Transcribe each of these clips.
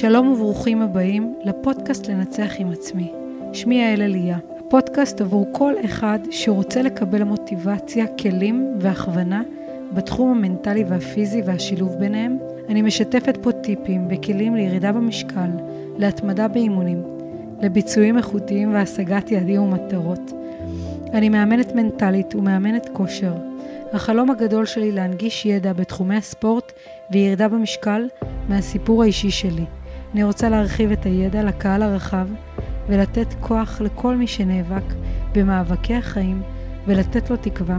שלום וברוכים הבאים לפודקאסט לנצח עם עצמי. שמי יעל אליה, הפודקאסט עבור כל אחד שרוצה לקבל מוטיבציה, כלים והכוונה בתחום המנטלי והפיזי והשילוב ביניהם. אני משתפת פה טיפים וכלים לירידה במשקל, להתמדה באימונים, לביצועים איכותיים והשגת יעדים ומטרות. אני מאמנת מנטלית ומאמנת כושר. החלום הגדול שלי להנגיש ידע בתחומי הספורט וירידה במשקל מהסיפור האישי שלי. אני רוצה להרחיב את הידע לקהל הרחב ולתת כוח לכל מי שנאבק במאבקי החיים ולתת לו תקווה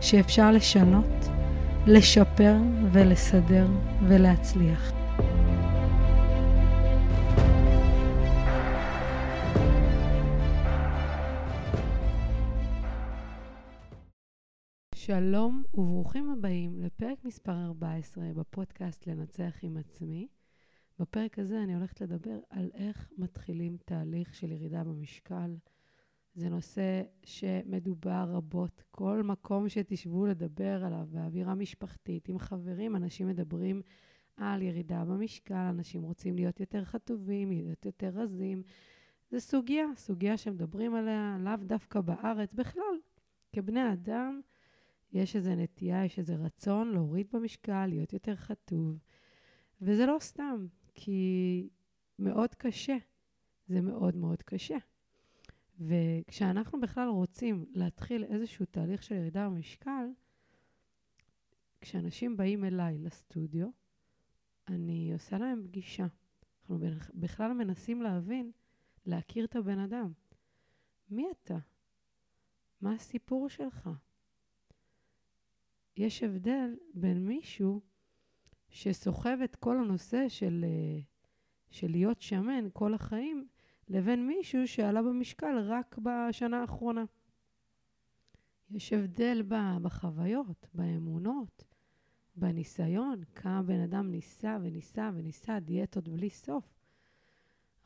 שאפשר לשנות, לשפר ולסדר ולהצליח. שלום וברוכים הבאים לפרק מספר 14 בפודקאסט לנצח עם עצמי. בפרק הזה אני הולכת לדבר על איך מתחילים תהליך של ירידה במשקל. זה נושא שמדובר רבות. כל מקום שתשבו לדבר עליו, באווירה משפחתית, עם חברים, אנשים מדברים על ירידה במשקל, אנשים רוצים להיות יותר חטובים, להיות יותר רזים. זו סוגיה, סוגיה שמדברים עליה לאו דווקא בארץ, בכלל. כבני אדם, יש איזו נטייה, יש איזה רצון להוריד במשקל, להיות יותר חטוב. וזה לא סתם, כי מאוד קשה. זה מאוד מאוד קשה. וכשאנחנו בכלל רוצים להתחיל איזשהו תהליך של ירידה במשקל, כשאנשים באים אליי לסטודיו, אני עושה להם פגישה. אנחנו בכלל מנסים להבין, להכיר את הבן אדם. מי אתה? מה הסיפור שלך? יש הבדל בין מישהו שסוחב את כל הנושא של, אה, של להיות שמן כל החיים, לבין מישהו שעלה במשקל רק בשנה האחרונה. יש הבדל בחוויות, באמונות, בניסיון, כמה בן אדם ניסה וניסה וניסה דיאטות בלי סוף.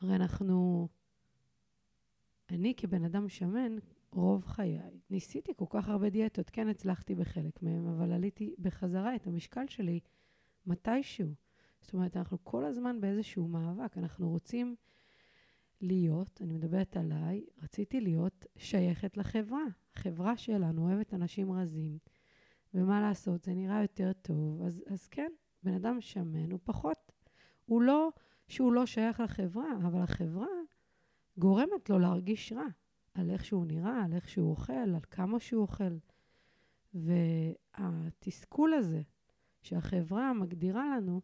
הרי אנחנו, אני כבן אדם שמן, רוב חיי. ניסיתי כל כך הרבה דיאטות, כן הצלחתי בחלק מהם, אבל עליתי בחזרה את המשקל שלי מתישהו. זאת אומרת, אנחנו כל הזמן באיזשהו מאבק. אנחנו רוצים להיות, אני מדברת עליי, רציתי להיות שייכת לחברה. החברה שלנו אוהבת אנשים רזים, ומה לעשות, זה נראה יותר טוב. אז, אז כן, בן אדם שמן הוא פחות, הוא לא שהוא לא שייך לחברה, אבל החברה גורמת לו להרגיש רע. על איך שהוא נראה, על איך שהוא אוכל, על כמה שהוא אוכל. והתסכול הזה שהחברה מגדירה לנו,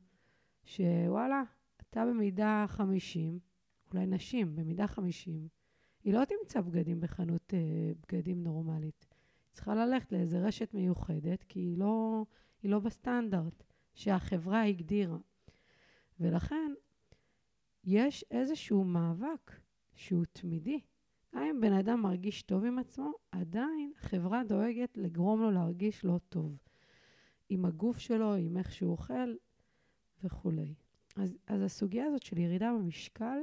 שוואלה, אתה במידה 50, אולי נשים במידה 50, היא לא תמצא בגדים בחנות אה, בגדים נורמלית. היא צריכה ללכת לאיזה רשת מיוחדת, כי היא לא, היא לא בסטנדרט שהחברה הגדירה. ולכן, יש איזשהו מאבק שהוא תמידי גם אם בן אדם מרגיש טוב עם עצמו, עדיין חברה דואגת לגרום לו להרגיש לא טוב. עם הגוף שלו, עם איך שהוא אוכל וכולי. אז, אז הסוגיה הזאת של ירידה במשקל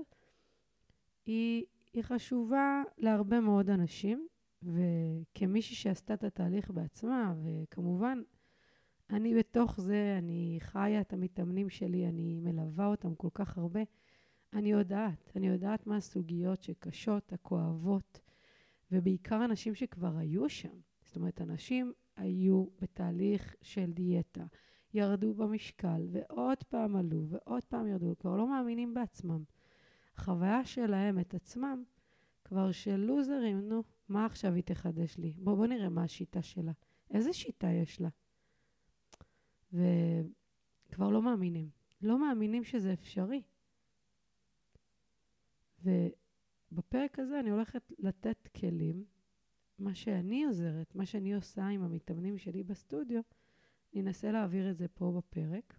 היא, היא חשובה להרבה מאוד אנשים, וכמישהי שעשתה את התהליך בעצמה, וכמובן, אני בתוך זה, אני חיה את המתאמנים שלי, אני מלווה אותם כל כך הרבה. אני יודעת, אני יודעת מה הסוגיות שקשות, הכואבות, ובעיקר אנשים שכבר היו שם. זאת אומרת, אנשים היו בתהליך של דיאטה, ירדו במשקל, ועוד פעם עלו, ועוד פעם ירדו, כבר לא מאמינים בעצמם. החוויה שלהם את עצמם כבר של לוזרים, נו, מה עכשיו היא תחדש לי? בואו בוא נראה מה השיטה שלה. איזה שיטה יש לה? וכבר לא מאמינים. לא מאמינים שזה אפשרי. ובפרק הזה אני הולכת לתת כלים, מה שאני עוזרת, מה שאני עושה עם המתאמנים שלי בסטודיו, אני אנסה להעביר את זה פה בפרק.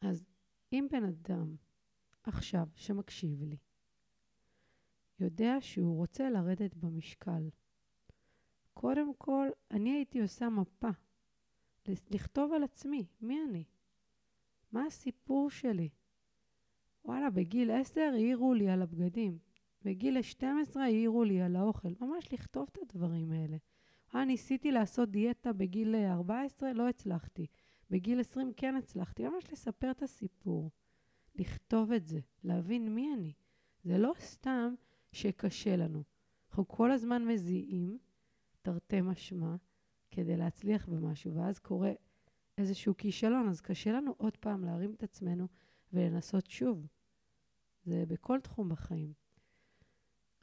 אז אם בן אדם עכשיו שמקשיב לי, יודע שהוא רוצה לרדת במשקל, קודם כל, אני הייתי עושה מפה, לכתוב על עצמי, מי אני? מה הסיפור שלי? וואלה, בגיל 10 העירו לי על הבגדים. בגיל 12 העירו לי על האוכל. ממש לכתוב את הדברים האלה. אה, ניסיתי לעשות דיאטה בגיל 14, לא הצלחתי. בגיל 20 כן הצלחתי. ממש לספר את הסיפור. לכתוב את זה, להבין מי אני. זה לא סתם שקשה לנו. אנחנו כל הזמן מזיעים, תרתי משמע, כדי להצליח במשהו, ואז קורה איזשהו כישלון, אז קשה לנו עוד פעם להרים את עצמנו ולנסות שוב. זה בכל תחום בחיים.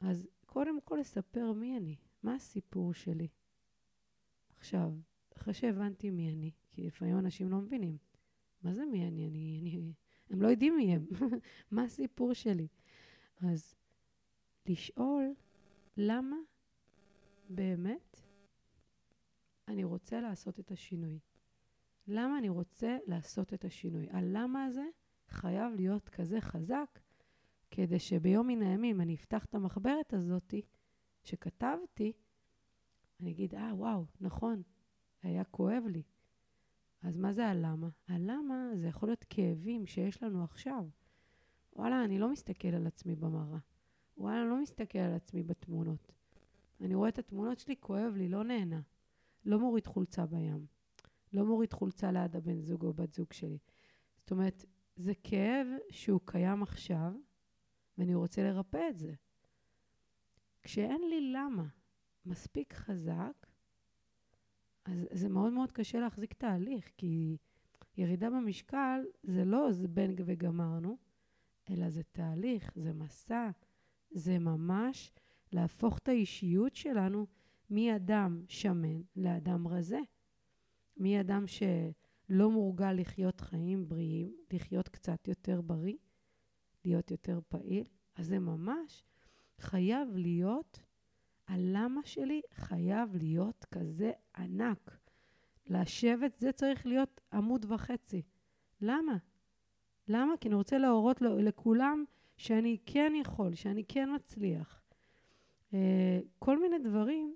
אז קודם כל לספר מי אני, מה הסיפור שלי. עכשיו, אחרי שהבנתי מי אני, כי לפעמים אנשים לא מבינים, מה זה מי אני? אני, אני הם לא יודעים מי הם, מה הסיפור שלי. אז לשאול למה באמת אני רוצה לעשות את השינוי. למה אני רוצה לעשות את השינוי? הלמה הזה חייב להיות כזה חזק, כדי שביום מן הימים אני אפתח את המחברת הזאתי שכתבתי, אני אגיד, אה, וואו, נכון, היה כואב לי. אז מה זה הלמה? הלמה זה יכול להיות כאבים שיש לנו עכשיו. וואלה, אני לא מסתכל על עצמי במראה. וואלה, אני לא מסתכל על עצמי בתמונות. אני רואה את התמונות שלי, כואב לי, לא נהנה. לא מוריד חולצה בים. לא מוריד חולצה ליד הבן זוג או בת זוג שלי. זאת אומרת, זה כאב שהוא קיים עכשיו, ואני רוצה לרפא את זה. כשאין לי למה מספיק חזק, אז זה מאוד מאוד קשה להחזיק תהליך, כי ירידה במשקל זה לא זבנג וגמרנו, אלא זה תהליך, זה מסע, זה ממש להפוך את האישיות שלנו מאדם שמן לאדם רזה. מאדם שלא מורגל לחיות חיים בריאים, לחיות קצת יותר בריא, להיות יותר פעיל, אז זה ממש חייב להיות, הלמה שלי חייב להיות כזה ענק. לשבת, זה צריך להיות עמוד וחצי. למה? למה? כי אני רוצה להורות לכולם שאני כן יכול, שאני כן מצליח. אה, כל מיני דברים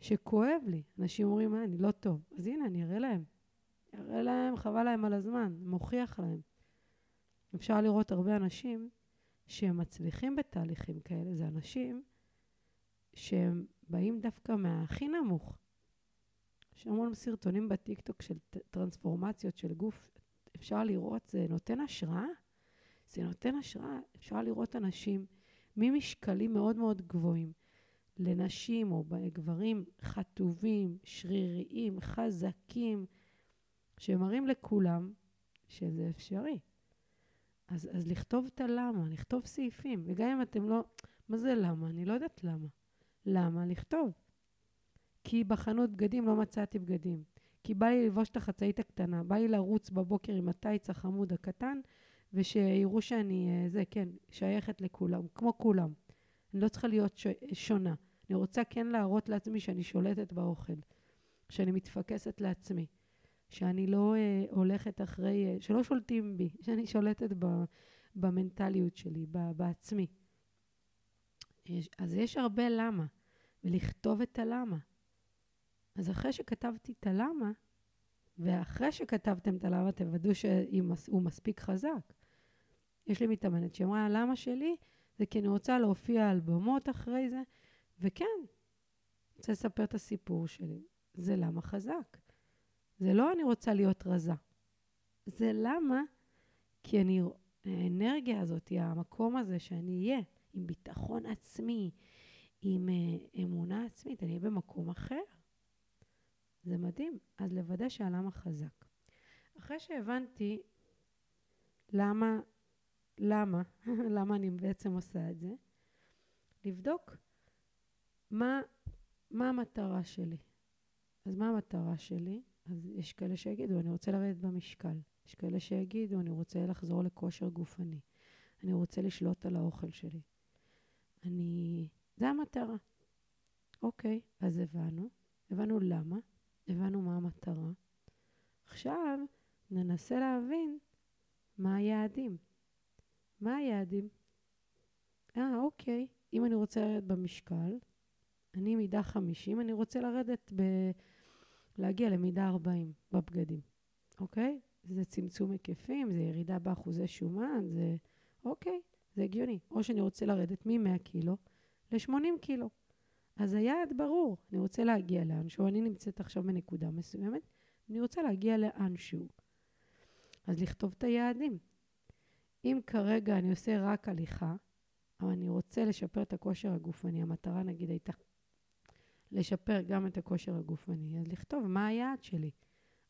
שכואב לי. אנשים אומרים, אה, אני לא טוב. אז הנה, אני אראה להם. אראה להם, חבל להם על הזמן, מוכיח להם. אפשר לראות הרבה אנשים שהם מצליחים בתהליכים כאלה, זה אנשים שהם באים דווקא מהכי נמוך. יש המון סרטונים בטיקטוק של טרנספורמציות של גוף, אפשר לראות, זה נותן השראה. זה נותן השראה. אפשר לראות אנשים ממשקלים מאוד מאוד גבוהים לנשים או גברים חטובים, שריריים, חזקים, שמראים לכולם שזה אפשרי. אז, אז לכתוב את הלמה, לכתוב סעיפים, וגם אם אתם לא... מה זה למה? אני לא יודעת למה. למה? לכתוב. כי בחנות בגדים לא מצאתי בגדים. כי בא לי ללבוש את החצאית הקטנה, בא לי לרוץ בבוקר עם הטייץ החמוד הקטן, ושיראו שאני, אה, זה, כן, שייכת לכולם, כמו כולם. אני לא צריכה להיות ש... שונה. אני רוצה כן להראות לעצמי שאני שולטת באוכל, שאני מתפקסת לעצמי, שאני לא אה, הולכת אחרי, אה, שלא שולטים בי, שאני שולטת ב, במנטליות שלי, ב, בעצמי. יש, אז יש הרבה למה, ולכתוב את הלמה. אז אחרי שכתבתי את הלמה, ואחרי שכתבתם את הלמה, תוודאו שהוא מספיק חזק. יש לי מתאמנת שאמרה, הלמה שלי זה כי אני רוצה להופיע על במות אחרי זה, וכן, אני רוצה לספר את הסיפור שלי. זה למה חזק. זה לא אני רוצה להיות רזה. זה למה, כי אני, האנרגיה הזאת, המקום הזה שאני אהיה עם ביטחון עצמי, עם uh, אמונה עצמית, אני אהיה במקום אחר. זה מדהים. אז לוודא שהלמה חזק. אחרי שהבנתי למה, למה, למה אני בעצם עושה את זה, לבדוק מה, מה המטרה שלי. אז מה המטרה שלי? אז יש כאלה שיגידו, אני רוצה לרדת במשקל. יש כאלה שיגידו, אני רוצה לחזור לכושר גופני. אני רוצה לשלוט על האוכל שלי. אני... זה המטרה. אוקיי, אז הבנו. הבנו למה. הבנו מה המטרה. עכשיו ננסה להבין מה היעדים. מה היעדים? אה, אוקיי, אם אני רוצה לרדת במשקל, אני מידה 50, אני רוצה לרדת ב... להגיע למידה 40 בבגדים, אוקיי? זה צמצום היקפים, זה ירידה באחוזי שומן, זה... אוקיי, זה הגיוני. או שאני רוצה לרדת מ-100 קילו ל-80 קילו. אז היעד ברור, אני רוצה להגיע לאנשהו, אני נמצאת עכשיו בנקודה מסוימת, אני רוצה להגיע לאנשהו. אז לכתוב את היעדים. אם כרגע אני עושה רק הליכה, אבל אני רוצה לשפר את הכושר הגופני, המטרה נגיד הייתה לשפר גם את הכושר הגופני, אז לכתוב מה היעד שלי.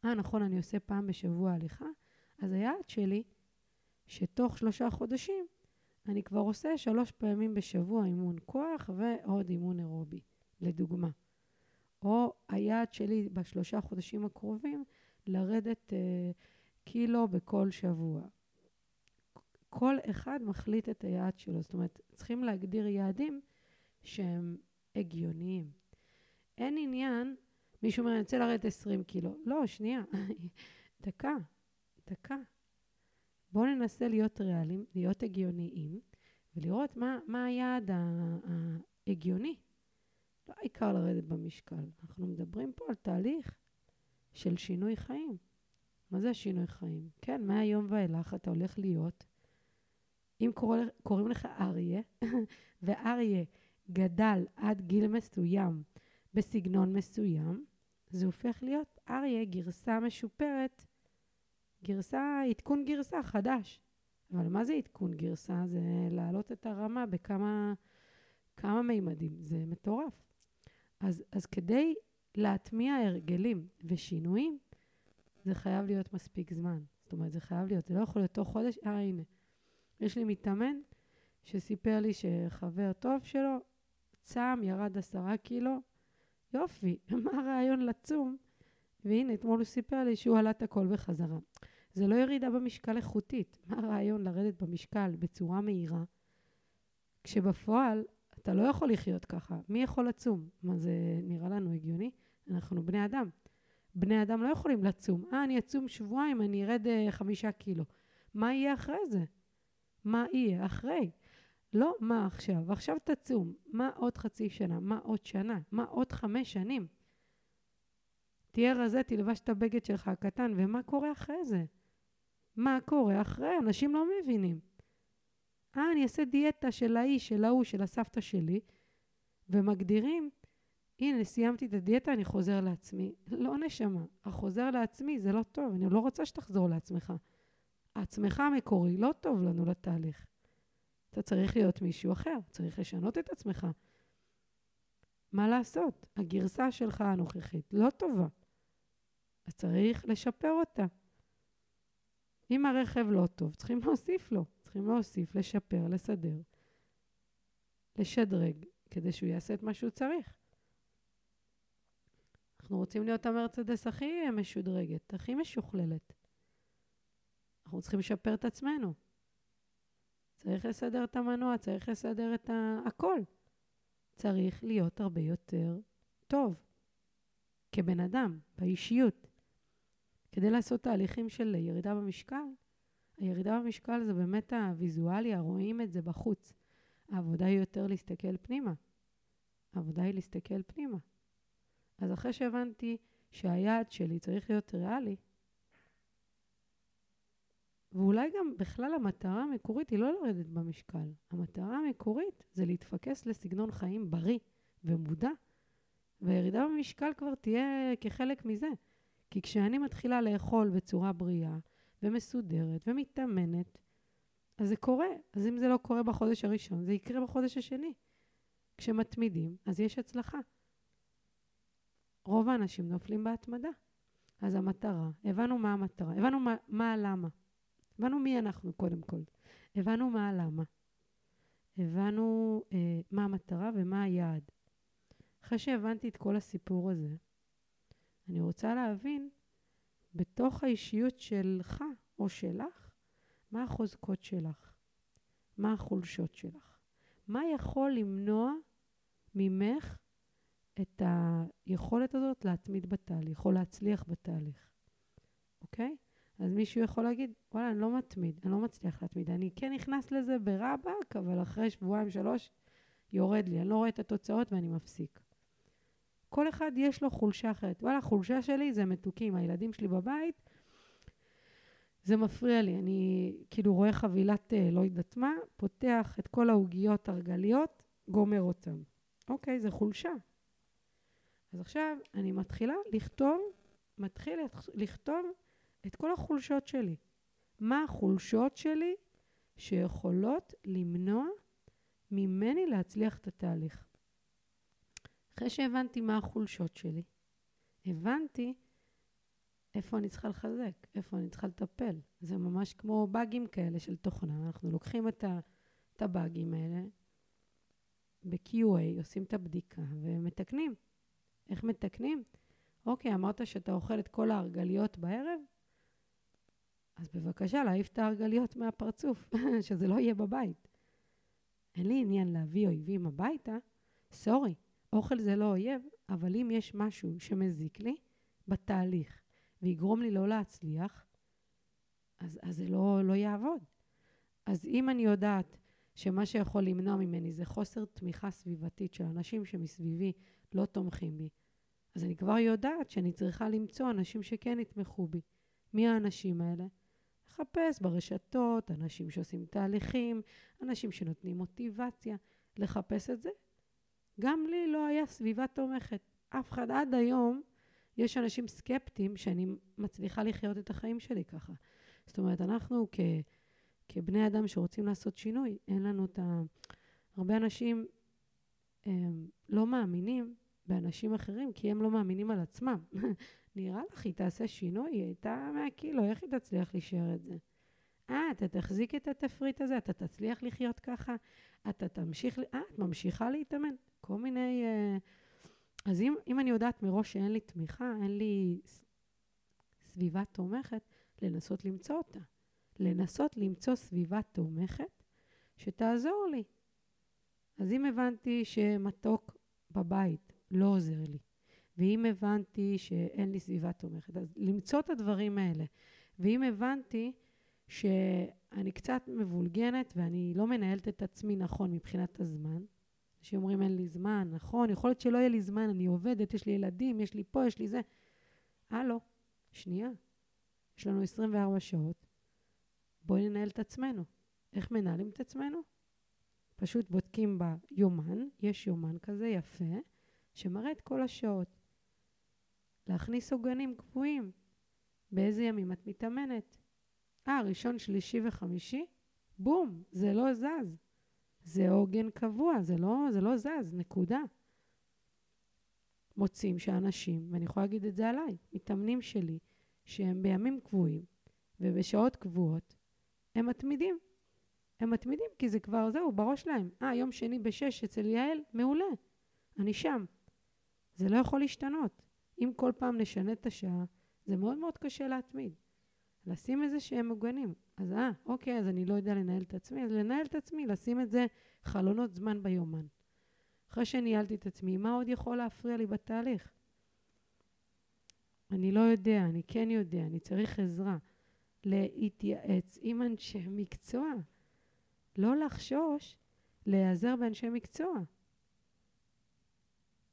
אה, נכון, אני עושה פעם בשבוע הליכה, אז היעד שלי, שתוך שלושה חודשים אני כבר עושה שלוש פעמים בשבוע אימון כוח ועוד אימון אירובי, לדוגמה. או היעד שלי בשלושה חודשים הקרובים, לרדת אה, קילו בכל שבוע. כל אחד מחליט את היעד שלו. זאת אומרת, צריכים להגדיר יעדים שהם הגיוניים. אין עניין, מישהו אומר, אני רוצה לרדת 20 קילו. לא, שנייה, דקה, דקה. בואו ננסה להיות ריאליים, להיות הגיוניים, ולראות מה, מה היעד ההגיוני. לא העיקר לרדת במשקל. אנחנו מדברים פה על תהליך של שינוי חיים. מה זה שינוי חיים? כן, מהיום ואילך אתה הולך להיות, אם קורא, קוראים לך אריה, ואריה גדל עד גיל מסוים בסגנון מסוים, זה הופך להיות אריה גרסה משופרת, גרסה, עדכון גרסה חדש. אבל מה זה עדכון גרסה? זה להעלות את הרמה בכמה כמה מימדים. זה מטורף. אז, אז כדי להטמיע הרגלים ושינויים, זה חייב להיות מספיק זמן. זאת אומרת, זה חייב להיות, זה לא יכול להיות תוך חודש, אה, הנה. יש לי מתאמן שסיפר לי שחבר טוב שלו צם, ירד עשרה קילו, יופי, מה הרעיון לצום? והנה, אתמול הוא סיפר לי שהוא עלה את הכל בחזרה. זה לא ירידה במשקל איכותית. מה הרעיון לרדת במשקל בצורה מהירה, כשבפועל אתה לא יכול לחיות ככה. מי יכול לצום? מה, זה נראה לנו הגיוני? אנחנו בני אדם. בני אדם לא יכולים לצום. אה, אני אצום שבועיים, אני ארד uh, חמישה קילו. מה יהיה אחרי זה? מה יהיה אחרי? לא מה עכשיו, עכשיו תצום. מה עוד חצי שנה? מה עוד שנה? מה עוד חמש שנים? תהיה רזה, תלבש את הבגד שלך הקטן, ומה קורה אחרי זה? מה קורה אחרי? אנשים לא מבינים. אה, אני אעשה דיאטה של האיש, של ההוא, של הסבתא שלי, ומגדירים, הנה, סיימתי את הדיאטה, אני חוזר לעצמי. לא נשמה, החוזר לעצמי זה לא טוב, אני לא רוצה שתחזור לעצמך. עצמך המקורי לא טוב לנו לתהליך. אתה צריך להיות מישהו אחר, צריך לשנות את עצמך. מה לעשות? הגרסה שלך הנוכחית לא טובה. אז צריך לשפר אותה. אם הרכב לא טוב, צריכים להוסיף לו. צריכים להוסיף, לשפר, לסדר, לשדרג, כדי שהוא יעשה את מה שהוא צריך. אנחנו רוצים להיות המרצדס הכי משודרגת, הכי משוכללת. אנחנו צריכים לשפר את עצמנו. צריך לסדר את המנוע, צריך לסדר את ה... הכל. צריך להיות הרבה יותר טוב כבן אדם, באישיות. כדי לעשות תהליכים של ירידה במשקל, הירידה במשקל זה באמת הוויזואליה, רואים את זה בחוץ. העבודה היא יותר להסתכל פנימה. העבודה היא להסתכל פנימה. אז אחרי שהבנתי שהיעד שלי צריך להיות ריאלי, ואולי גם בכלל המטרה המקורית היא לא לרדת במשקל. המטרה המקורית זה להתפקס לסגנון חיים בריא ומודע, והירידה במשקל כבר תהיה כחלק מזה. כי כשאני מתחילה לאכול בצורה בריאה, ומסודרת ומתאמנת, אז זה קורה. אז אם זה לא קורה בחודש הראשון, זה יקרה בחודש השני. כשמתמידים, אז יש הצלחה. רוב האנשים נופלים בהתמדה. אז המטרה, הבנו מה המטרה, הבנו מה, מה הלמה. הבנו מי אנחנו קודם כל. הבנו מה הלמה. הבנו אה, מה המטרה ומה היעד. אחרי שהבנתי את כל הסיפור הזה, אני רוצה להבין בתוך האישיות שלך או שלך, מה החוזקות שלך? מה החולשות שלך? מה יכול למנוע ממך את היכולת הזאת להתמיד בתהליך או להצליח בתהליך, אוקיי? אז מישהו יכול להגיד, וואלה, אני לא מתמיד, אני לא מצליח להתמיד. אני כן נכנס לזה ברבק, אבל אחרי שבועיים, שלוש, יורד לי. אני לא רואה את התוצאות ואני מפסיק. כל אחד יש לו חולשה אחרת. וואלה, החולשה שלי זה מתוקים. הילדים שלי בבית, זה מפריע לי. אני כאילו רואה חבילת אה, לא יודעת מה, פותח את כל העוגיות הרגליות, גומר אותן. אוקיי, זה חולשה. אז עכשיו אני מתחילה לכתוב, מתחיל לכתוב את כל החולשות שלי. מה החולשות שלי שיכולות למנוע ממני להצליח את התהליך. אחרי שהבנתי מה החולשות שלי, הבנתי איפה אני צריכה לחזק, איפה אני צריכה לטפל. זה ממש כמו באגים כאלה של תוכנה. אנחנו לוקחים את, את הבאגים האלה, ב-QA, עושים את הבדיקה ומתקנים. איך מתקנים? אוקיי, אמרת שאתה אוכל את כל ההרגליות בערב? אז בבקשה, להעיף את ההרגליות מהפרצוף, שזה לא יהיה בבית. אין לי עניין להביא אויבים הביתה, סורי, אוכל זה לא אויב, אבל אם יש משהו שמזיק לי בתהליך ויגרום לי לא להצליח, אז, אז זה לא, לא יעבוד. אז אם אני יודעת שמה שיכול למנוע ממני זה חוסר תמיכה סביבתית של אנשים שמסביבי לא תומכים בי, אז אני כבר יודעת שאני צריכה למצוא אנשים שכן יתמכו בי. מי האנשים האלה? לחפש ברשתות, אנשים שעושים תהליכים, אנשים שנותנים מוטיבציה, לחפש את זה. גם לי לא היה סביבה תומכת. אף אחד עד היום, יש אנשים סקפטיים שאני מצליחה לחיות את החיים שלי ככה. זאת אומרת, אנחנו כ, כבני אדם שרוצים לעשות שינוי, אין לנו את ה... הרבה אנשים הם, לא מאמינים באנשים אחרים כי הם לא מאמינים על עצמם. נראה לך, היא תעשה שינוי? היא הייתה 100 קילו, איך היא תצליח להישאר את זה? אה, אתה תחזיק את התפריט הזה, אתה תצליח לחיות ככה, אתה תמשיך, אה, את ממשיכה להתאמן. כל מיני... אה... אז אם, אם אני יודעת מראש שאין לי תמיכה, אין לי סביבה תומכת, לנסות למצוא אותה. לנסות למצוא סביבה תומכת שתעזור לי. אז אם הבנתי שמתוק בבית לא עוזר לי, ואם הבנתי שאין לי סביבה תומכת, אז למצוא את הדברים האלה. ואם הבנתי שאני קצת מבולגנת ואני לא מנהלת את עצמי נכון מבחינת הזמן, אנשים אומרים אין לי זמן, נכון, יכול להיות שלא יהיה לי זמן, אני עובדת, יש לי ילדים, יש לי פה, יש לי זה. הלו, שנייה, יש לנו 24 שעות, בואי ננהל את עצמנו. איך מנהלים את עצמנו? פשוט בודקים ביומן, יש יומן כזה יפה, שמראה את כל השעות. להכניס עוגנים קבועים. באיזה ימים את מתאמנת? אה, ראשון, שלישי וחמישי? בום, זה לא זז. זה עוגן קבוע, זה לא, זה לא זז, נקודה. מוצאים שאנשים, ואני יכולה להגיד את זה עליי, מתאמנים שלי, שהם בימים קבועים ובשעות קבועות, הם מתמידים. הם מתמידים כי זה כבר, זהו, בראש להם. אה, יום שני בשש אצל יעל, מעולה. אני שם. זה לא יכול להשתנות. אם כל פעם נשנה את השעה, זה מאוד מאוד קשה להתמיד. לשים איזה שהם מוגנים. אז אה, אוקיי, אז אני לא יודע לנהל את עצמי, אז לנהל את עצמי, לשים את זה חלונות זמן ביומן. אחרי שניהלתי את עצמי, מה עוד יכול להפריע לי בתהליך? אני לא יודע, אני כן יודע, אני צריך עזרה. להתייעץ עם אנשי מקצוע. לא לחשוש להיעזר באנשי מקצוע.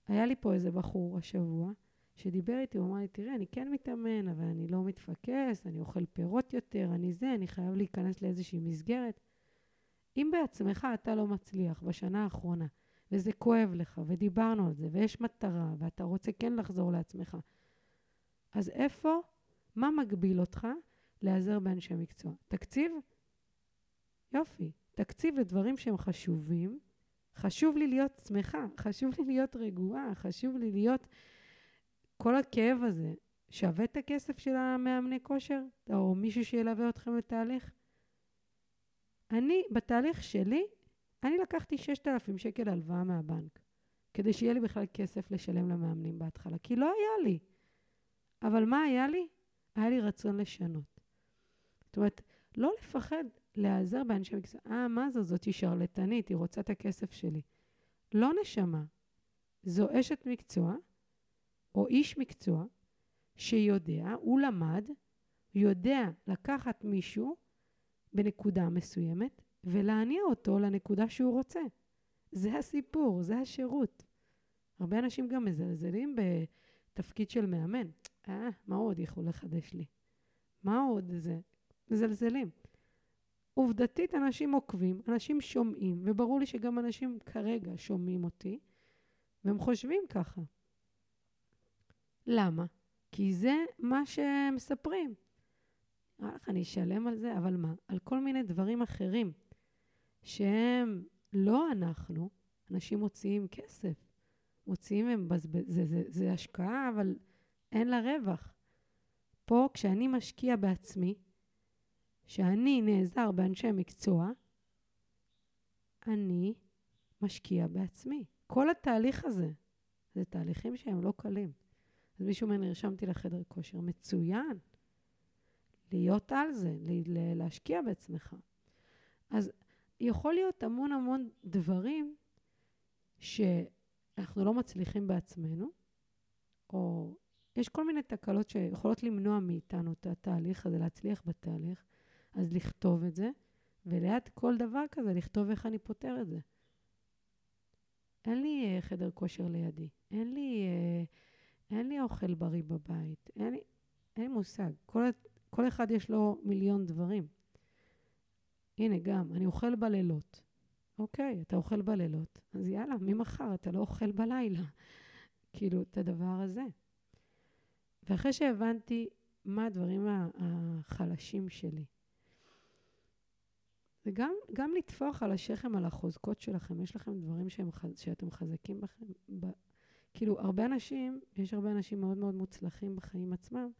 היה לי פה איזה בחור השבוע, שדיבר איתי, הוא אמר לי, תראה, אני כן מתאמן, אבל אני לא מתפקס, אני אוכל פירות יותר, אני זה, אני חייב להיכנס לאיזושהי מסגרת. אם בעצמך אתה לא מצליח בשנה האחרונה, וזה כואב לך, ודיברנו על זה, ויש מטרה, ואתה רוצה כן לחזור לעצמך, אז איפה, מה מגביל אותך להיעזר באנשי מקצוע? תקציב? יופי. תקציב לדברים שהם חשובים. חשוב לי להיות שמחה, חשוב לי להיות רגועה, חשוב לי להיות כל הכאב הזה שווה את הכסף של המאמני כושר? או מישהו שילווה אתכם בתהליך? אני, בתהליך שלי, אני לקחתי 6,000 שקל הלוואה מהבנק, כדי שיהיה לי בכלל כסף לשלם למאמנים בהתחלה, כי לא היה לי. אבל מה היה לי? היה לי רצון לשנות. זאת אומרת, לא לפחד להיעזר באנשי מקצוע. אה, מה זו? זאתי שרלטנית, היא רוצה את הכסף שלי. לא נשמה. זו אשת מקצוע או איש מקצוע שיודע, הוא למד, יודע לקחת מישהו בנקודה מסוימת ולהניע אותו לנקודה שהוא רוצה. זה הסיפור, זה השירות. הרבה אנשים גם מזלזלים בתפקיד של מאמן. אה, מה עוד יכול לחדש לי? מה עוד זה? מזלזלים. עובדתית אנשים עוקבים, אנשים שומעים, וברור לי שגם אנשים כרגע שומעים אותי, והם חושבים ככה. למה? כי זה מה שמספרים. נראה לך, אני אשלם על זה, אבל מה? על כל מיני דברים אחרים שהם לא אנחנו, אנשים מוציאים כסף. מוציאים, הם בזבז... זה, זה, זה השקעה, אבל אין לה רווח. פה, כשאני משקיע בעצמי, שאני נעזר באנשי מקצוע, אני משקיע בעצמי. כל התהליך הזה, זה תהליכים שהם לא קלים. אז מישהו אומר, נרשמתי לחדר כושר, מצוין. להיות על זה, להשקיע בעצמך. אז יכול להיות המון המון דברים שאנחנו לא מצליחים בעצמנו, או יש כל מיני תקלות שיכולות למנוע מאיתנו את התהליך הזה, להצליח בתהליך, אז לכתוב את זה, וליד כל דבר כזה לכתוב איך אני פותר את זה. אין לי uh, חדר כושר לידי, אין לי, uh, אין לי אוכל בריא בבית, אין לי, אין לי מושג. כל, כל אחד יש לו מיליון דברים. הנה, גם, אני אוכל בלילות. אוקיי, אתה אוכל בלילות, אז יאללה, ממחר אתה לא אוכל בלילה. כאילו, את הדבר הזה. ואחרי שהבנתי מה הדברים החלשים שלי, וגם גם לטפוח על השכם, על החוזקות שלכם. יש לכם דברים שהם, שאתם חזקים בכם. כאילו, הרבה אנשים, יש הרבה אנשים מאוד מאוד מוצלחים בחיים עצמם,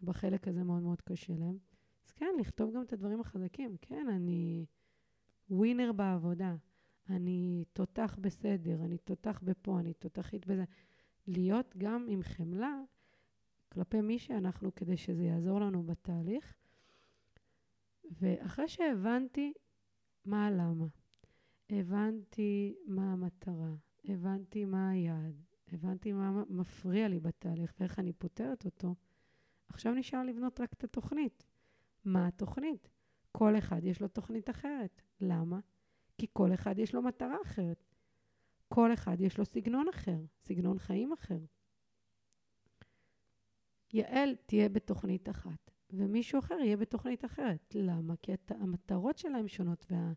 ובחלק הזה מאוד מאוד קשה להם. אז כן, לכתוב גם את הדברים החזקים. כן, אני ווינר בעבודה, אני תותח בסדר, אני תותח בפה, אני תותחית בזה. להיות גם עם חמלה כלפי מי שאנחנו, כדי שזה יעזור לנו בתהליך. ואחרי שהבנתי מה הלמה, הבנתי מה המטרה, הבנתי מה היעד, הבנתי מה מפריע לי בתהליך ואיך אני פותרת אותו, עכשיו נשאר לבנות רק את התוכנית. מה התוכנית? כל אחד יש לו תוכנית אחרת. למה? כי כל אחד יש לו מטרה אחרת. כל אחד יש לו סגנון אחר, סגנון חיים אחר. יעל תהיה בתוכנית אחת, ומישהו אחר יהיה בתוכנית אחרת. למה? כי. המטרות שלהם שונות וה...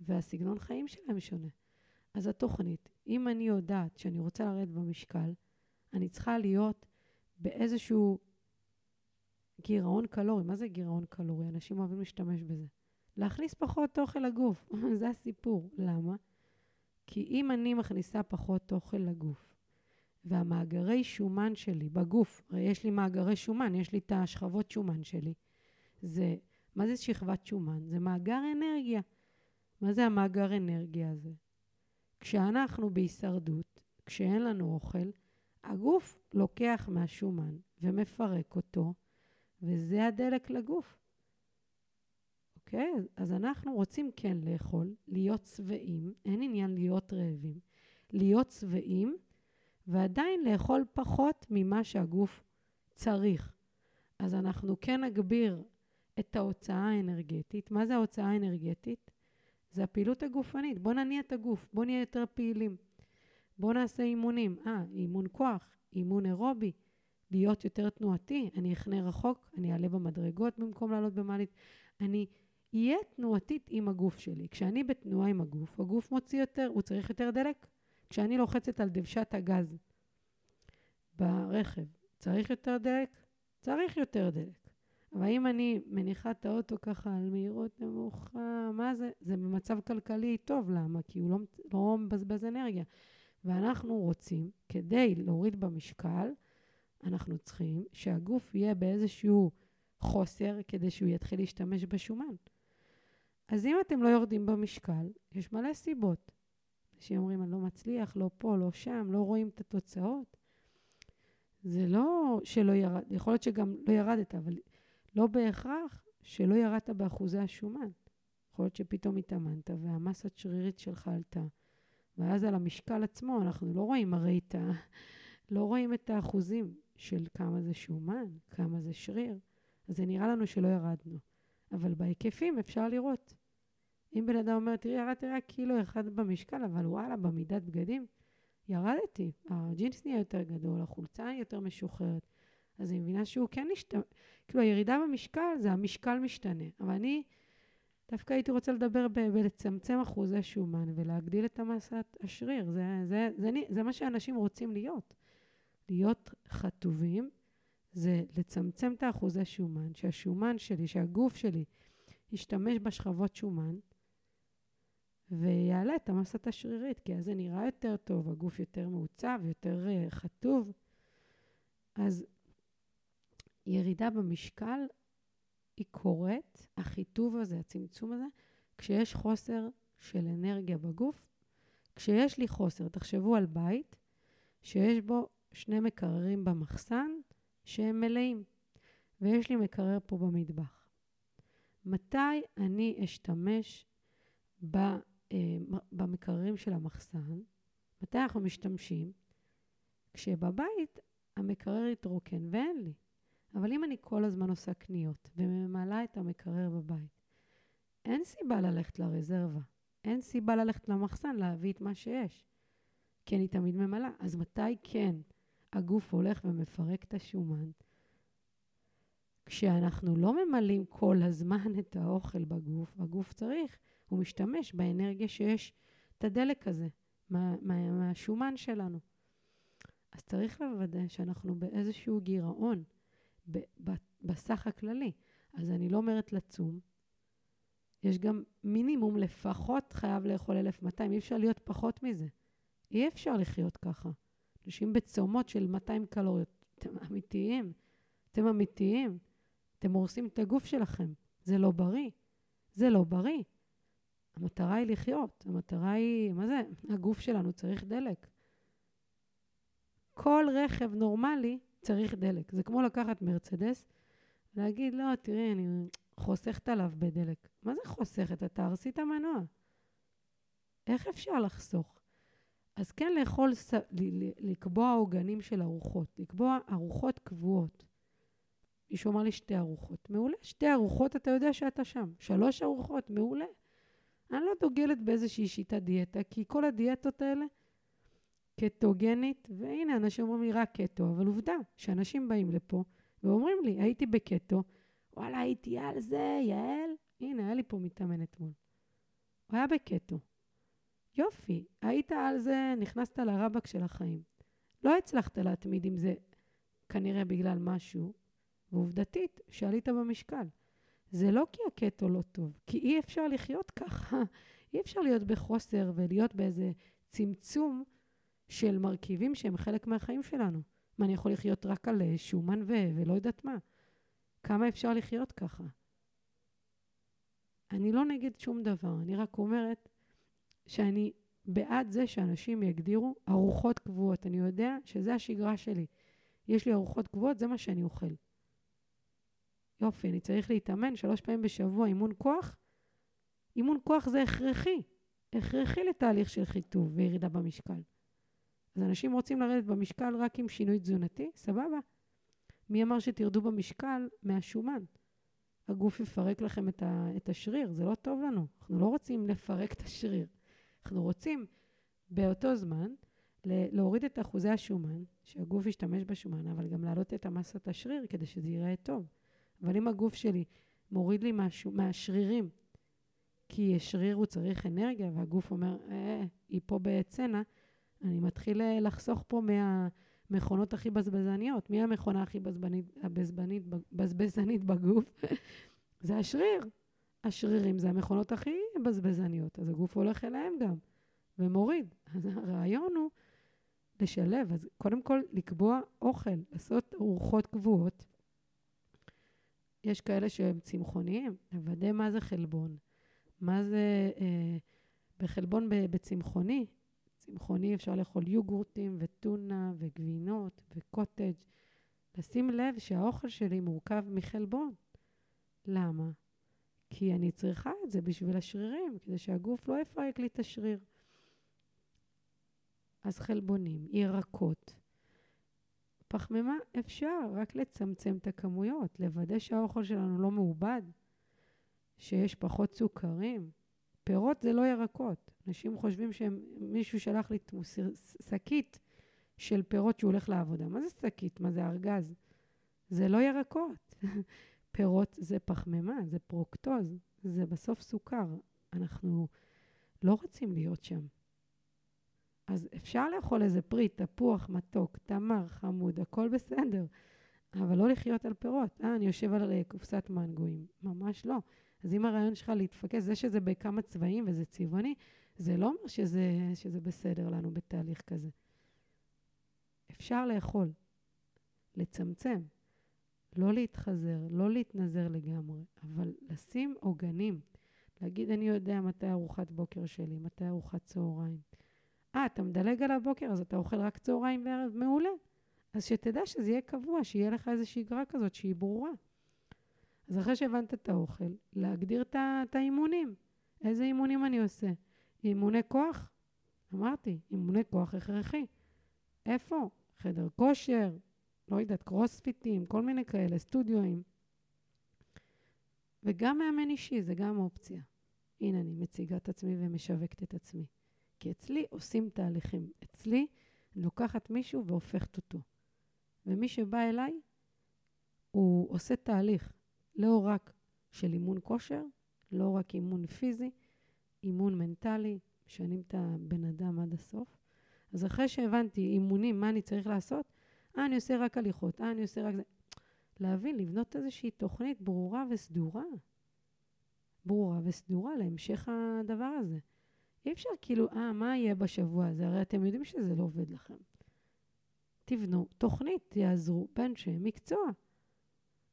והסגנון חיים שלהם שונה. אז התוכנית, אם אני יודעת שאני רוצה לרדת במשקל, אני צריכה להיות באיזשהו גירעון קלורי. מה זה גירעון קלורי? אנשים אוהבים להשתמש בזה. להכניס פחות אוכל לגוף, זה הסיפור. למה? כי אם אני מכניסה פחות אוכל לגוף, והמאגרי שומן שלי בגוף, הרי יש לי מאגרי שומן, יש לי את השכבות שומן שלי. זה, מה זה שכבת שומן? זה מאגר אנרגיה. מה זה המאגר אנרגיה הזה? כשאנחנו בהישרדות, כשאין לנו אוכל, הגוף לוקח מהשומן ומפרק אותו, וזה הדלק לגוף. אוקיי? אז אנחנו רוצים כן לאכול, להיות שבעים, אין עניין להיות רעבים, להיות שבעים ועדיין לאכול פחות ממה שהגוף צריך. אז אנחנו כן נגביר את ההוצאה האנרגטית. מה זה ההוצאה האנרגטית? זה הפעילות הגופנית. בואו נניע את הגוף, בואו נהיה יותר פעילים. בואו נעשה אימונים. אה, אימון כוח, אימון אירובי, להיות יותר תנועתי. אני אחנה רחוק, אני אעלה במדרגות במקום לעלות במעלית. אני אהיה תנועתית עם הגוף שלי. כשאני בתנועה עם הגוף, הגוף מוציא יותר, הוא צריך יותר דלק. כשאני לוחצת על דוושת הגז ברכב, צריך יותר דלק? צריך יותר דלק. אבל אני מניחה את האוטו ככה על מהירות נמוכה, מה זה? זה במצב כלכלי טוב, למה? כי הוא לא, לא מבזבז אנרגיה. ואנחנו רוצים, כדי להוריד במשקל, אנחנו צריכים שהגוף יהיה באיזשהו חוסר כדי שהוא יתחיל להשתמש בשומן. אז אם אתם לא יורדים במשקל, יש מלא סיבות. אנשים אומרים, אני לא מצליח, לא פה, לא שם, לא רואים את התוצאות. זה לא שלא ירד, יכול להיות שגם לא ירדת, אבל לא בהכרח שלא ירדת באחוזי השומן. יכול להיות שפתאום התאמנת והמסת שרירית שלך עלתה. ואז על המשקל עצמו אנחנו לא רואים הרי את ה... לא רואים את האחוזים של כמה זה שומן, כמה זה שריר. אז זה נראה לנו שלא ירדנו. אבל בהיקפים אפשר לראות. אם בן אדם אומר, תראי, ירדתי רק קילו אחד במשקל, אבל וואלה, במידת בגדים, ירדתי. הג'ינס נהיה יותר גדול, החולצה יותר משוחררת. אז אני מבינה שהוא כן השתנה, כאילו הירידה במשקל זה המשקל משתנה. אבל אני דווקא הייתי רוצה לדבר ב- בלצמצם אחוזי שומן ולהגדיל את המסת השריר. זה, זה, זה, זה, זה מה שאנשים רוצים להיות. להיות חטובים זה לצמצם את האחוזי שומן, שהשומן שלי, שהגוף שלי, ישתמש בשכבות שומן, ויעלה את המסת השרירית, כי אז זה נראה יותר טוב, הגוף יותר מעוצב, יותר uh, חטוב. אז ירידה במשקל היא קורית, החיטוב הזה, הצמצום הזה, כשיש חוסר של אנרגיה בגוף. כשיש לי חוסר, תחשבו על בית שיש בו שני מקררים במחסן שהם מלאים, ויש לי מקרר פה במטבח. מתי אני אשתמש אה, במקררים של המחסן? מתי אנחנו משתמשים? כשבבית המקרר יתרוקן ואין לי. אבל אם אני כל הזמן עושה קניות וממלאה את המקרר בבית, אין סיבה ללכת לרזרבה. אין סיבה ללכת למחסן להביא את מה שיש. כי אני תמיד ממלאה. אז מתי כן הגוף הולך ומפרק את השומן? כשאנחנו לא ממלאים כל הזמן את האוכל בגוף, הגוף צריך, הוא משתמש באנרגיה שיש את הדלק הזה, מה, מה, מהשומן שלנו. אז צריך לוודא שאנחנו באיזשהו גירעון בסך הכללי. אז אני לא אומרת לצום, יש גם מינימום, לפחות חייב לאכול 1,200, אי אפשר להיות פחות מזה. אי אפשר לחיות ככה. אנשים בצומות של 200 קלוריות. אתם אמיתיים? אתם אמיתיים? אתם הורסים את הגוף שלכם. זה לא בריא. זה לא בריא. המטרה היא לחיות. המטרה היא, מה זה? הגוף שלנו צריך דלק. כל רכב נורמלי צריך דלק. זה כמו לקחת מרצדס, להגיד, לא, תראי, אני חוסכת עליו בדלק. מה זה חוסכת? אתה תהרסי את המנוע. איך אפשר לחסוך? אז כן לאכול, לקבוע עוגנים של ארוחות, לקבוע ארוחות קבועות. מישהו אמר לי שתי ארוחות. מעולה, שתי ארוחות, אתה יודע שאתה שם. שלוש ארוחות, מעולה. אני לא דוגלת באיזושהי שיטת דיאטה, כי כל הדיאטות האלה קטוגנית, והנה, אנשים אומרים לי רק קטו, אבל עובדה, שאנשים באים לפה ואומרים לי, הייתי בקטו, וואלה, הייתי על זה, יעל. הנה, היה לי פה מתאמן אתמול. הוא היה בקטו. יופי, היית על זה, נכנסת לרבק של החיים. לא הצלחת להתמיד עם זה כנראה בגלל משהו, ועובדתית, שעלית במשקל. זה לא כי הקטו לא טוב, כי אי אפשר לחיות ככה. אי אפשר להיות בחוסר ולהיות באיזה צמצום של מרכיבים שהם חלק מהחיים שלנו. מה, אני יכול לחיות רק על אה, שומן ו... ולא יודעת מה? כמה אפשר לחיות ככה? אני לא נגד שום דבר, אני רק אומרת שאני בעד זה שאנשים יגדירו ארוחות קבועות. אני יודע שזה השגרה שלי. יש לי ארוחות קבועות, זה מה שאני אוכל. יופי, אני צריך להתאמן שלוש פעמים בשבוע אימון כוח? אימון כוח זה הכרחי. הכרחי לתהליך של חיטוב וירידה במשקל. אז אנשים רוצים לרדת במשקל רק עם שינוי תזונתי? סבבה. מי אמר שתרדו במשקל מהשומן? הגוף יפרק לכם את, ה, את השריר, זה לא טוב לנו. אנחנו לא רוצים לפרק את השריר. אנחנו רוצים באותו זמן להוריד את אחוזי השומן, שהגוף ישתמש בשומן, אבל גם להעלות את המסת השריר כדי שזה ייראה טוב. אבל אם הגוף שלי מוריד לי משהו, מהשרירים, כי שריר הוא צריך אנרגיה, והגוף אומר, אה, היא פה בצנע, אני מתחיל אה, לחסוך פה מהמכונות הכי בזבזניות. מי המכונה הכי בזבנית, הבזבנית, בזבזנית בגוף? זה השריר. השרירים זה המכונות הכי בזבזניות, אז הגוף הולך אליהם גם, ומוריד. אז הרעיון הוא לשלב, אז קודם כל לקבוע אוכל, לעשות ארוחות קבועות. יש כאלה שהם צמחוניים, לוודא מה זה חלבון, מה זה אה, בחלבון בצמחוני, צמחוני אפשר לאכול יוגורטים וטונה וגבינות וקוטג'. לשים לב שהאוכל שלי מורכב מחלבון. למה? כי אני צריכה את זה בשביל השרירים, כדי שהגוף לא יפרק לי את השריר. אז חלבונים, ירקות. פחמימה אפשר, רק לצמצם את הכמויות, לוודא שהאוכל שלנו לא מעובד, שיש פחות סוכרים. פירות זה לא ירקות. אנשים חושבים שמישהו שלח לי שקית של פירות שהוא הולך לעבודה. מה זה שקית? מה זה ארגז? זה לא ירקות. פירות זה פחמימה, זה פרוקטוז, זה בסוף סוכר. אנחנו לא רוצים להיות שם. אז אפשר לאכול איזה פרי, תפוח, מתוק, תמר, חמוד, הכל בסדר. אבל לא לחיות על פירות. אה, אני יושב על קופסת מנגויים. ממש לא. אז אם הרעיון שלך להתפקס, זה שזה בכמה צבעים וזה צבעוני, זה לא אומר שזה, שזה בסדר לנו בתהליך כזה. אפשר לאכול, לצמצם, לא להתחזר, לא להתנזר לגמרי, אבל לשים עוגנים. להגיד, אני יודע מתי ארוחת בוקר שלי, מתי ארוחת צהריים. אה, אתה מדלג על הבוקר, אז אתה אוכל רק צהריים וערב? מעולה. אז שתדע שזה יהיה קבוע, שיהיה לך איזו שגרה כזאת שהיא ברורה. אז אחרי שהבנת את האוכל, להגדיר את האימונים. איזה אימונים אני עושה? אימוני כוח? אמרתי, אימוני כוח הכרחי. איפה? חדר כושר, לא יודעת, קרוספיטים, כל מיני כאלה, סטודיואים. וגם מאמן אישי, זה גם אופציה. הנה, אני מציגה את עצמי ומשווקת את עצמי. כי אצלי עושים תהליכים. אצלי אני לוקחת מישהו והופכת אותו. ומי שבא אליי, הוא עושה תהליך, לא רק של אימון כושר, לא רק אימון פיזי, אימון מנטלי, משנים את הבן אדם עד הסוף. אז אחרי שהבנתי אימונים, מה אני צריך לעשות, אה, אני עושה רק הליכות, אה, אני עושה רק זה. להבין, לבנות איזושהי תוכנית ברורה וסדורה. ברורה וסדורה להמשך הדבר הזה. אי אפשר כאילו, אה, מה יהיה בשבוע הזה? הרי אתם יודעים שזה לא עובד לכם. תבנו תוכנית, תיעזרו באנשי מקצוע.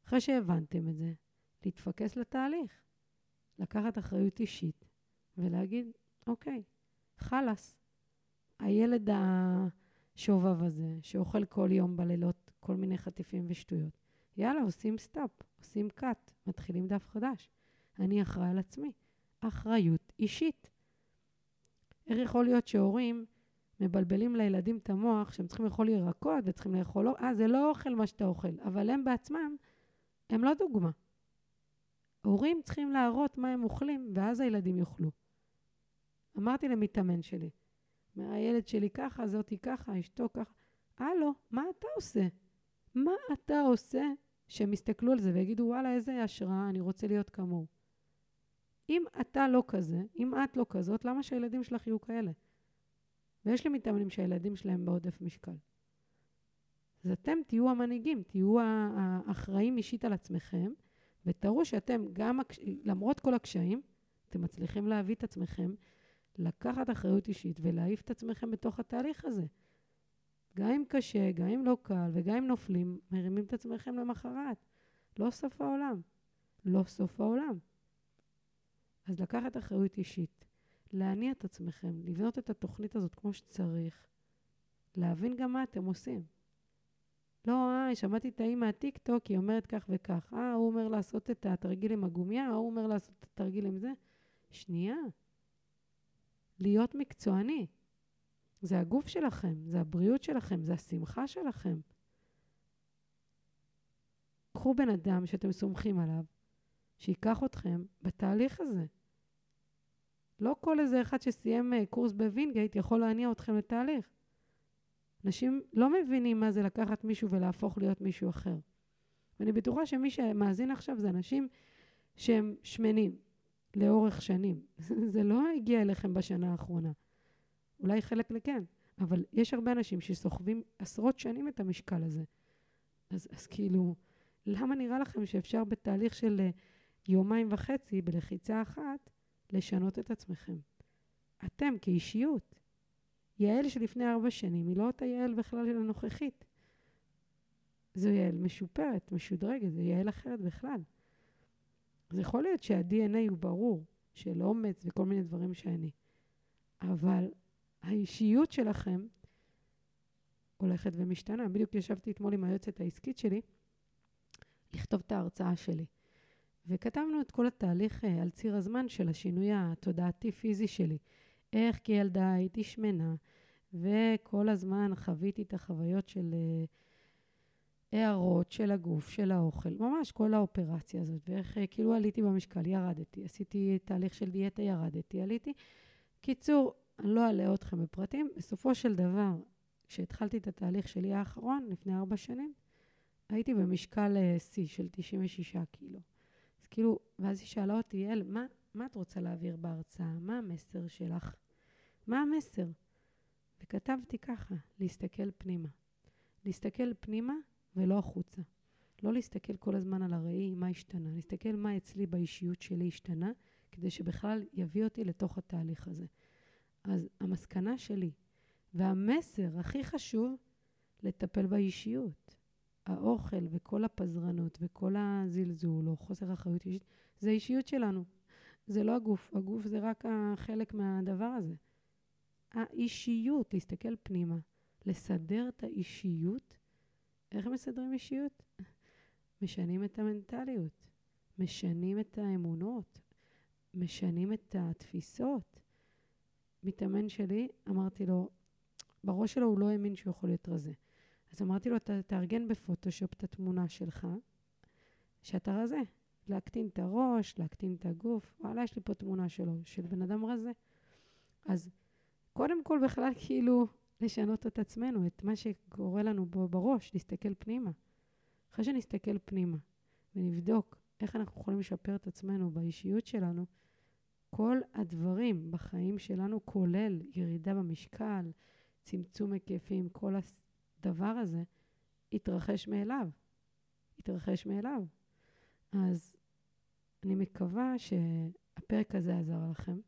אחרי שהבנתם את זה, להתפקס לתהליך. לקחת אחריות אישית ולהגיד, אוקיי, חלאס. הילד השובב הזה, שאוכל כל יום בלילות כל מיני חטיפים ושטויות, יאללה, עושים stop, עושים cut, מתחילים דף חדש. אני אחראי על עצמי. אחריות אישית. איך יכול להיות שהורים מבלבלים לילדים את המוח שהם צריכים לאכול ירקות וצריכים לאכול... אה, זה לא אוכל מה שאתה אוכל, אבל הם בעצמם, הם לא דוגמה. הורים צריכים להראות מה הם אוכלים, ואז הילדים יאכלו. אמרתי למתאמן שלי, הילד שלי ככה, זאתי ככה, אשתו ככה. הלו, מה אתה עושה? מה אתה עושה שהם יסתכלו על זה ויגידו, וואלה, איזה השראה, אני רוצה להיות כמוהו. אם אתה לא כזה, אם את לא כזאת, למה שהילדים שלך יהיו כאלה? ויש לי מתאמנים שהילדים שלהם בעודף משקל. אז אתם תהיו המנהיגים, תהיו האחראים אישית על עצמכם, ותראו שאתם גם, למרות כל הקשיים, אתם מצליחים להביא את עצמכם, לקחת אחריות אישית ולהעיף את עצמכם בתוך התהליך הזה. גם אם קשה, גם אם לא קל, וגם אם נופלים, מרימים את עצמכם למחרת. לא סוף העולם. לא סוף העולם. אז לקחת אחריות אישית, להניע את עצמכם, לבנות את התוכנית הזאת כמו שצריך, להבין גם מה אתם עושים. לא, אה, שמעתי את האי מהטיקטוק, היא אומרת כך וכך. אה, הוא אומר לעשות את התרגיל עם הגומייה, הוא אומר לעשות את התרגיל עם זה. שנייה. להיות מקצועני. זה הגוף שלכם, זה הבריאות שלכם, זה השמחה שלכם. קחו בן אדם שאתם סומכים עליו, שייקח אתכם בתהליך הזה. לא כל איזה אחד שסיים אה, קורס בווינגייט יכול להניע אתכם לתהליך. אנשים לא מבינים מה זה לקחת מישהו ולהפוך להיות מישהו אחר. ואני בטוחה שמי שמאזין עכשיו זה אנשים שהם שמנים לאורך שנים. זה לא הגיע אליכם בשנה האחרונה. אולי חלק לכן, אבל יש הרבה אנשים שסוחבים עשרות שנים את המשקל הזה. אז, אז כאילו, למה נראה לכם שאפשר בתהליך של אה, יומיים וחצי, בלחיצה אחת, לשנות את עצמכם? אתם כאישיות. יעל שלפני ארבע שנים היא לא אותה יעל בכלל של הנוכחית. זו יעל משופרת, משודרגת, זו יעל אחרת בכלל. אז יכול להיות שה-DNA הוא ברור, של אומץ וכל מיני דברים שאני. אבל האישיות שלכם הולכת ומשתנה. בדיוק ישבתי אתמול עם היועצת העסקית שלי לכתוב את ההרצאה שלי. וכתבנו את כל התהליך אה, על ציר הזמן של השינוי התודעתי-פיזי שלי. איך כילדה הייתי שמנה, וכל הזמן חוויתי את החוויות של uh, הערות של הגוף, של האוכל, ממש כל האופרציה הזאת, ואיך uh, כאילו עליתי במשקל, ירדתי, עשיתי תהליך של דיאטה, ירדתי, עליתי. קיצור, אני לא אלאה אתכם בפרטים. בסופו של דבר, כשהתחלתי את התהליך שלי האחרון, לפני ארבע שנים, הייתי במשקל אה, שיא של 96 קילו. אז כאילו, ואז היא שאלה אותי, אל, מה, מה את רוצה להעביר בהרצאה? מה המסר שלך? מה המסר? וכתבתי ככה, להסתכל פנימה. להסתכל פנימה ולא החוצה. לא להסתכל כל הזמן על הראי, מה השתנה, להסתכל מה אצלי באישיות שלי השתנה, כדי שבכלל יביא אותי לתוך התהליך הזה. אז המסקנה שלי, והמסר הכי חשוב, לטפל באישיות. האוכל וכל הפזרנות וכל הזלזול או חוסר אחריות אישית, זה האישיות שלנו. זה לא הגוף, הגוף זה רק חלק מהדבר הזה. האישיות, להסתכל פנימה, לסדר את האישיות. איך מסדרים אישיות? משנים את המנטליות, משנים את האמונות, משנים את התפיסות. מתאמן שלי, אמרתי לו, בראש שלו הוא לא האמין שהוא יכול להיות רזה. אז אמרתי לו, תארגן בפוטושופ את התמונה שלך, שאתה רזה. להקטין את הראש, להקטין את הגוף. וואלה, יש לי פה תמונה שלו, של בן אדם רזה. אז קודם כל בכלל כאילו לשנות את עצמנו, את מה שקורה לנו בו בראש, להסתכל פנימה. אחרי שנסתכל פנימה ונבדוק איך אנחנו יכולים לשפר את עצמנו באישיות שלנו, כל הדברים בחיים שלנו, כולל ירידה במשקל, צמצום היקפים, כל הדבר הזה, יתרחש מאליו. יתרחש מאליו. אז אני מקווה שהפרק הזה עזר לכם,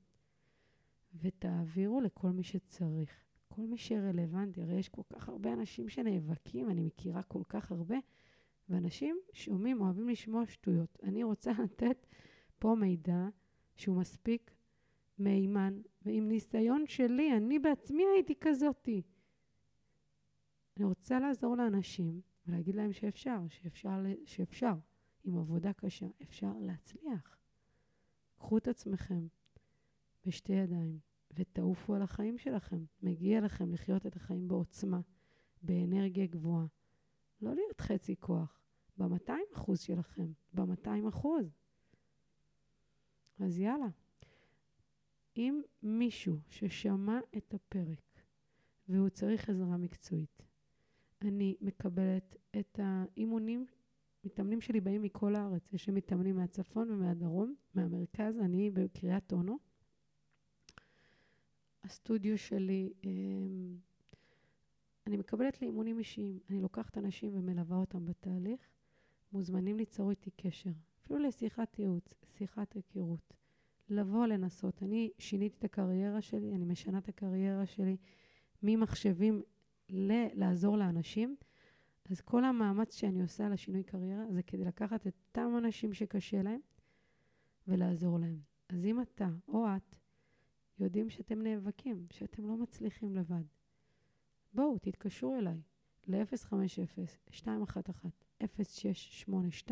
ותעבירו לכל מי שצריך. כל מי שרלוונטי, הרי יש כל כך הרבה אנשים שנאבקים, אני מכירה כל כך הרבה, ואנשים שומעים, אוהבים לשמוע שטויות. אני רוצה לתת פה מידע שהוא מספיק מהימן, ועם ניסיון שלי, אני בעצמי הייתי כזאתי. אני רוצה לעזור לאנשים ולהגיד להם שאפשר, שאפשר, שאפשר, עם עבודה קשה, אפשר להצליח. קחו את עצמכם בשתי ידיים ותעופו על החיים שלכם. מגיע לכם לחיות את החיים בעוצמה, באנרגיה גבוהה. לא להיות חצי כוח, ב-200% שלכם, ב-200%. אז יאללה. אם מישהו ששמע את הפרק והוא צריך עזרה מקצועית, אני מקבלת את האימונים, מתאמנים שלי באים מכל הארץ. יש לי מתאמנים מהצפון ומהדרום, מהמרכז, אני בקריית אונו. הסטודיו שלי, אמ, אני מקבלת לי אימונים אישיים. אני לוקחת אנשים ומלווה אותם בתהליך. מוזמנים ליצור איתי קשר, אפילו לשיחת ייעוץ, שיחת היכרות. לבוא לנסות. אני שיניתי את הקריירה שלי, אני משנה את הקריירה שלי ממחשבים ל- לעזור לאנשים. אז כל המאמץ שאני עושה לשינוי קריירה זה כדי לקחת את אותם אנשים שקשה להם ולעזור להם. אז אם אתה או את יודעים שאתם נאבקים, שאתם לא מצליחים לבד, בואו, תתקשרו אליי ל-050-211-0682.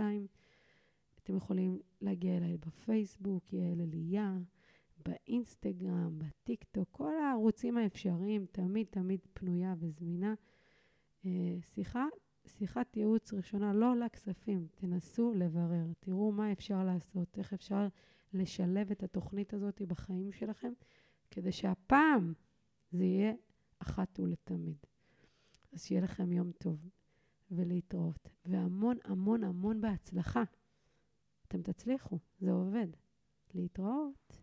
אתם יכולים להגיע אליי בפייסבוק, יעל אליה, באינסטגרם, בטיק טוק, כל הערוצים האפשריים, תמיד תמיד פנויה וזמינה. אה, שיחה, שיחת ייעוץ ראשונה לא עולה כספים, תנסו לברר, תראו מה אפשר לעשות, איך אפשר לשלב את התוכנית הזאת בחיים שלכם, כדי שהפעם זה יהיה אחת ולתמיד. אז שיהיה לכם יום טוב ולהתראות, והמון המון המון בהצלחה. אתם תצליחו, זה עובד. להתראות.